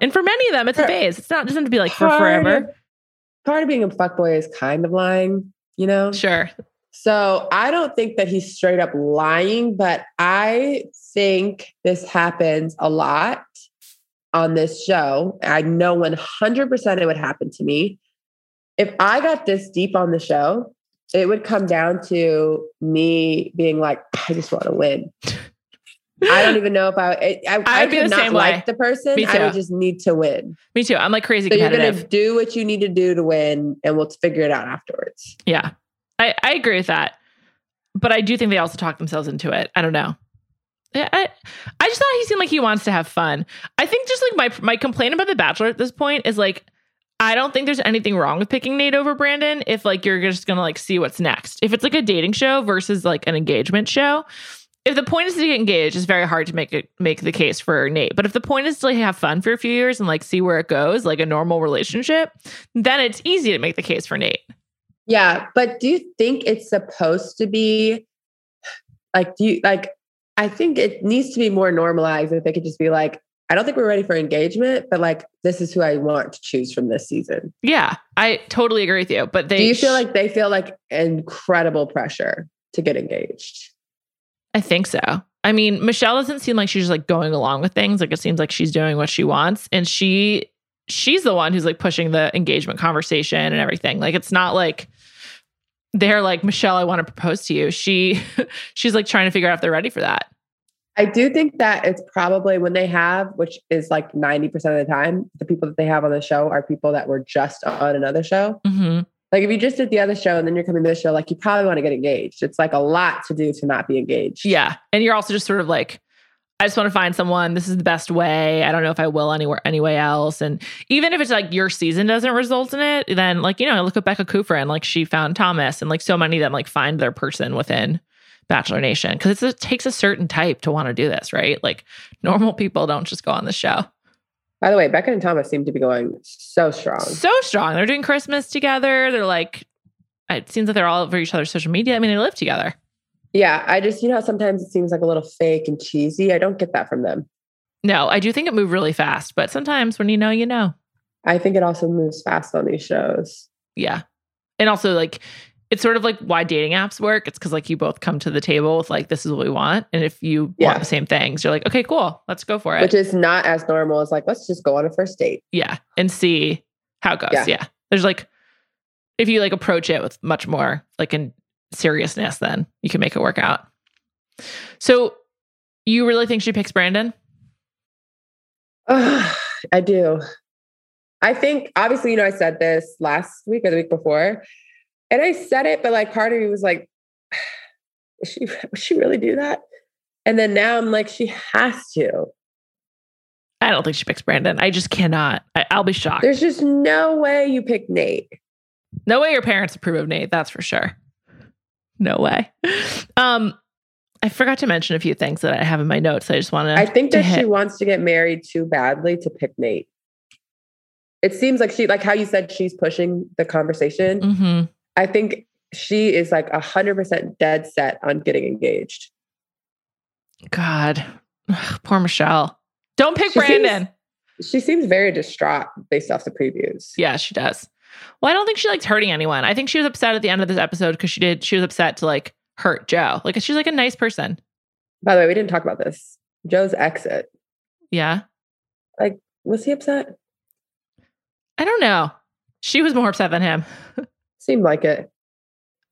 And for many of them, it's a phase. It's not doesn't have to be like for Part forever. of- part of being a fuckboy is kind of lying, you know? Sure. So I don't think that he's straight up lying, but I think this happens a lot on this show. I know 100% it would happen to me. If I got this deep on the show, it would come down to me being like, I just want to win. I don't even know if I, I, I, I I would be the same way. like the person. Me I would just need to win. Me too. I'm like crazy So you're going to do what you need to do to win, and we'll figure it out afterwards. Yeah. I, I agree with that. But I do think they also talk themselves into it. I don't know. I, I just thought he seemed like he wants to have fun. I think just like my my complaint about The Bachelor at this point is like I don't think there's anything wrong with picking Nate over Brandon if like you're just gonna like see what's next. If it's like a dating show versus like an engagement show, if the point is to get engaged, it's very hard to make it make the case for Nate. But if the point is to like have fun for a few years and like see where it goes, like a normal relationship, then it's easy to make the case for Nate. Yeah, but do you think it's supposed to be like do you like I think it needs to be more normalized if they could just be like, I don't think we're ready for engagement, but like this is who I want to choose from this season. Yeah, I totally agree with you. But they do you feel like they feel like incredible pressure to get engaged? I think so. I mean, Michelle doesn't seem like she's just like going along with things. Like it seems like she's doing what she wants, and she she's the one who's like pushing the engagement conversation and everything. Like it's not like they're like Michelle, I want to propose to you. She [laughs] she's like trying to figure out if they're ready for that. I do think that it's probably when they have, which is like 90% of the time, the people that they have on the show are people that were just on another show. hmm Like if you just did the other show and then you're coming to this show, like you probably want to get engaged. It's like a lot to do to not be engaged. Yeah, and you're also just sort of like. I just want to find someone. This is the best way. I don't know if I will anywhere anyway else. And even if it's like your season doesn't result in it, then like you know, look at Becca Kufrin, like she found Thomas, and like so many of them like find their person within Bachelor Nation because it takes a certain type to want to do this, right? Like normal people don't just go on the show. By the way, Becca and Thomas seem to be going so strong. So strong. They're doing Christmas together. They're like, it seems that they're all over each other's social media. I mean, they live together. Yeah, I just, you know, sometimes it seems like a little fake and cheesy. I don't get that from them. No, I do think it moved really fast, but sometimes when you know, you know. I think it also moves fast on these shows. Yeah. And also like it's sort of like why dating apps work. It's because like you both come to the table with like this is what we want. And if you Yeah. want the same things, you're like, okay, cool, let's go for it. Which is not as normal as like, let's just go on a first date. yeah. And see how it goes. Yeah. Yeah. There's like if you like approach it with much more like in seriousness, then you can make it work out. So you really think she picks Brandon? Ugh, [sighs] I do. I think obviously, you know, I said this last week or the week before, and I said it, but like part of me was like, [sighs] would she would she really do that? And then now I'm like, she has to. I don't think she picks Brandon. I just cannot. I, I'll be shocked. There's just no way you pick Nate. no way your parents approve of Nate. That's for sure. No way. Um, I forgot to mention a few things that I have in my notes. I just want to. I think that she wants to get married too badly to pick Nate. It seems like she, like how you said she's pushing the conversation. hmm I think she is like a hundred percent dead set on getting engaged. God, Ugh, poor Michelle. Don't pick She seems- Brandon. She seems very distraught based off the previews. Yeah, she does. Well, I don't think she likes hurting anyone. I think she was upset at the end of this episode because she did. She was upset to like hurt Joe. Like she's like a nice person. By the way, we didn't talk about this. Joe's exit. Yeah, Like, Was he upset? I don't know. She was more upset than him. [laughs] Seemed like it.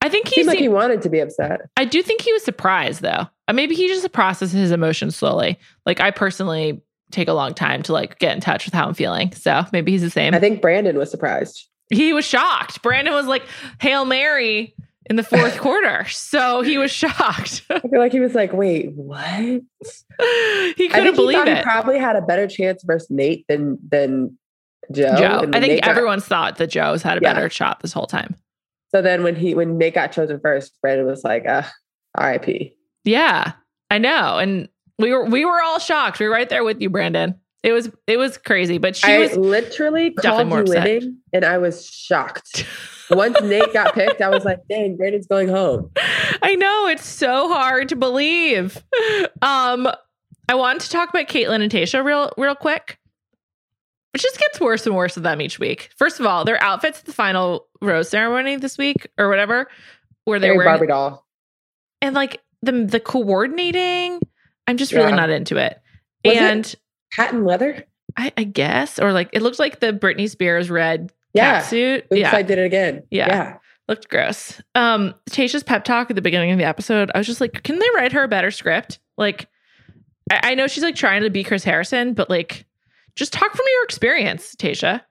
I think he. Seemed like he wanted to be upset. I do think he was surprised though. Uh, Maybe he just processes his emotions slowly. Like I personally take a long time to like get in touch with how I'm feeling. So maybe he's the same. I think Brandon was surprised. He was shocked. Brandon was like Hail Mary in the fourth [laughs] quarter. So he was shocked. I feel like he was like, "Wait, what?" he couldn't he believe he it. probably had a better chance versus Nate than than Joe. Joe. I think Nate got- everyone's thought that Joe's had a Yeah. better shot this whole time. So then when he when Nate got chosen first, Brandon was like, uh, R.I.P. Yeah, I know. And we were we were all shocked. We were right there with you, Brandon. It was it was crazy, but she I was literally called you winning, and I was shocked. Once Nate got picked, I was like, "Dang, Brandon's going home." I know it's so hard to believe. Um, I wanted to talk about Kaitlyn and Tayshia real real quick. It just gets worse and worse with them each week. First of all, their outfits at the final rose ceremony this week or whatever, where they're wearing Barbie doll. and like the the coordinating. I'm just really Yeah. not into it. Was it- and Patent leather. I, I guess, or like it looked like the Britney Spears red Yeah. catsuit. Oops, yeah, I did it again. Yeah. yeah. looked gross. Um, Tayshia's pep talk at the beginning of the episode, I was just like, can they write her a better script? Like, I, I know she's like trying to be Chris Harrison, but like, just talk from your experience, Tayshia.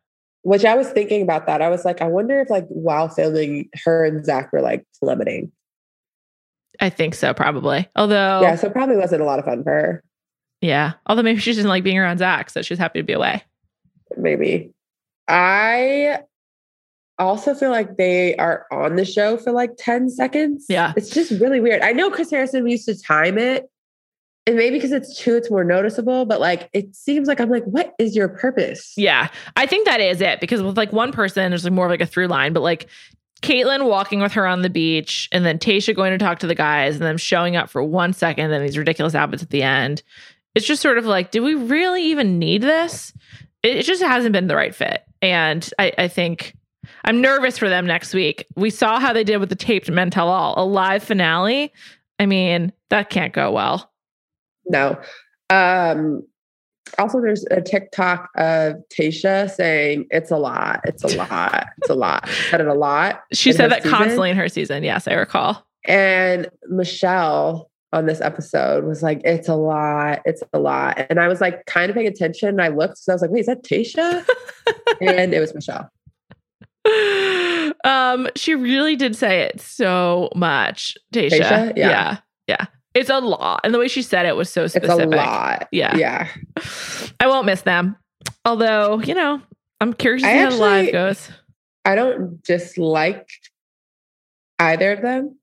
Which I was thinking about that. I was like, I wonder if like while filming, her and Zac were like plummeting. I think so, probably. Although, Yeah, so it probably wasn't a lot of fun for her. Yeah. Although maybe she doesn't like being around Zac, so she's happy to be away. Maybe. I also feel like they are on the show for like 10 seconds. Yeah. It's just really weird. I know Chris Harrison used to time it. And maybe because it's two, it's more noticeable, but like it seems like I'm like, what is your purpose? Yeah, I think that is it because with like one person, there's like more of like a through line, but like Kaitlyn walking with her on the beach and then Tayshia going to talk to the guys and them showing up for one second, and these ridiculous outfits at the end. It's just sort of like, do we really even need this? It, it just hasn't been the right fit. And I, I think I'm nervous for them next week. We saw how they did with the taped Men Tell All, a live finale. I mean, that can't go well. No. Um, also, there's a TikTok of Tayshia saying it's a lot. It's a [laughs] lot. It's a lot. Said it a lot. She said that season. constantly in her season. Yes, I recall. And Michelle on this episode was like, it's a lot. It's a lot. And I was like, kind of paying attention. And I looked, so I was like, wait, is that Tayshia? [laughs] and it was Michelle. um, she really did say it so much, Tayshia. Tayshia? Yeah. yeah, yeah. It's a lot, and the way she said it was so specific. It's a lot. Yeah. Yeah. [laughs] I won't miss them. Although, you know, I'm curious I how the live goes. I don't dislike either of them,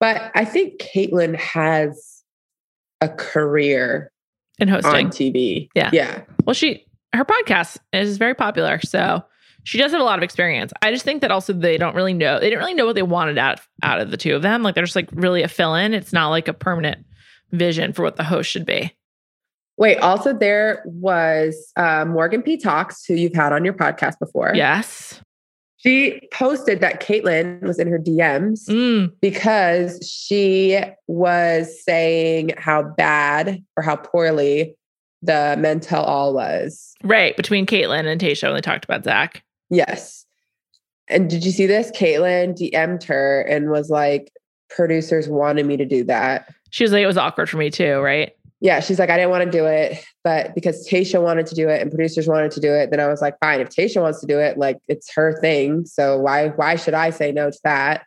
but I think Kaitlyn has a career in hosting. on TV. Yeah. Yeah. Well, she her podcast is very popular, so she does have a lot of experience. I just think that also they don't really know they didn't really know what they wanted out out of the two of them. Like they're just like really a fill in. It's not like a permanent vision for what the host should be. Wait, also there was uh, Morgan P. Talks, who you've had on your podcast before. Yes. She posted that Kaitlyn was in her DMs Mm, because she was saying how bad or how poorly the Men Tell All was. right between Kaitlyn and Tayshia when they talked about Zac. Yes. And did you see this? Kaitlyn DM'd her and was like, producers wanted me to do that. She was like, it was awkward for me too, right? Yeah, she's like, I didn't want to do it, but because Tayshia wanted to do it and producers wanted to do it, then I was like, fine, if Tayshia wants to do it, like it's her thing. So why why should I say no to that?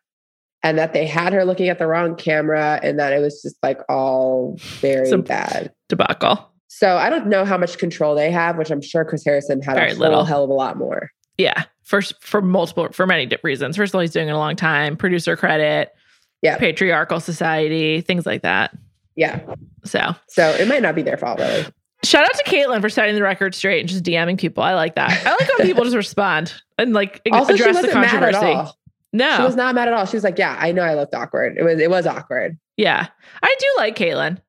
And that they had her looking at the wrong camera and that it was just like all very bad. Debacle. So I don't know how much control they have, which I'm sure Chris Harrison had Very a little. hell of a lot more. Yeah, for for multiple for many different reasons. First of all, he's doing it a long time. Producer credit, Yeah. patriarchal society, things like that. Yeah. So So it might not be their fault, really. shout out to Kaitlyn for setting the record straight and just DMing people. I like that. I like when people just respond and like [laughs] Also, she address the wasn't mad at controversy. all. No, She was not mad at all. She was like, "Yeah, I know I looked awkward. It was it was awkward. yeah, I do like Kaitlyn.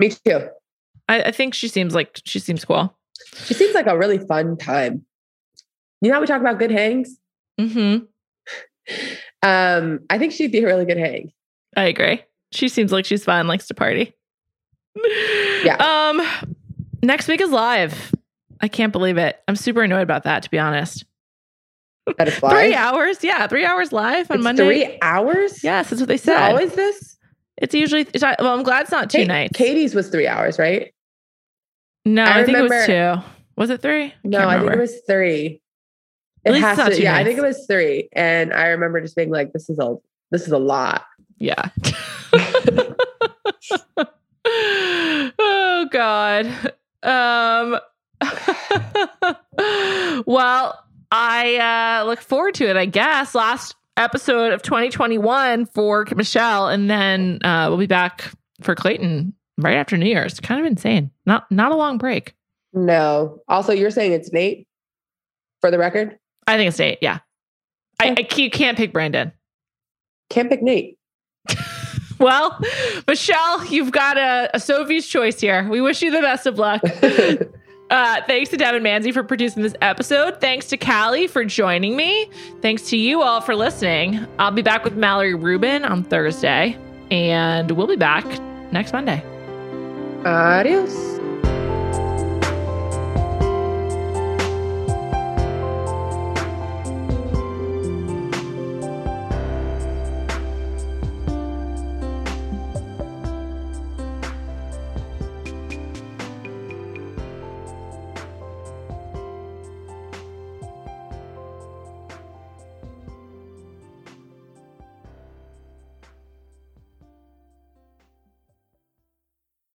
Me too. I, I think she seems like she seems cool. She seems like a really fun time. You know how we talk about good hangs? Mm-hmm. [laughs] Um, I think she'd be a really good hang. I agree. She seems like she's fun, likes to party. Yeah. Um, next week is live. I can't believe it. I'm super annoyed about that, to be honest. That is Three hours, yeah, three hours live on It's Monday. Three hours? Yes, that's what they said. always this? it's usually. It's, well, I'm glad it's not two Kate- nights. Katie's was three hours, right? no, I I, think it was two. Was it three? I No, I think it was three. At It least has to. two Yeah, I think it was three, and I remember just being like, "This is a this is a lot." Yeah. [laughs] oh God. Um. [laughs] well, I uh, look forward to it. I guess last episode of 2021 for Michelle, and then uh, we'll be back for Clayton right after New Year's. Kind of insane. Not not a long break. No. Also, you're saying it's Nate for the record. I think it's Nate. Yeah. I, I you can't pick Brandon. Can't pick Nate. Well, Michelle, you've got a, a Sophie's choice here. We wish you the best of luck. [laughs] Uh, thanks to Devon Manze for producing this episode. Thanks to Callie for joining me. Thanks to you all for listening. I'll be back with Mallory Rubin on Thursday, and we'll be back next Monday. Adios.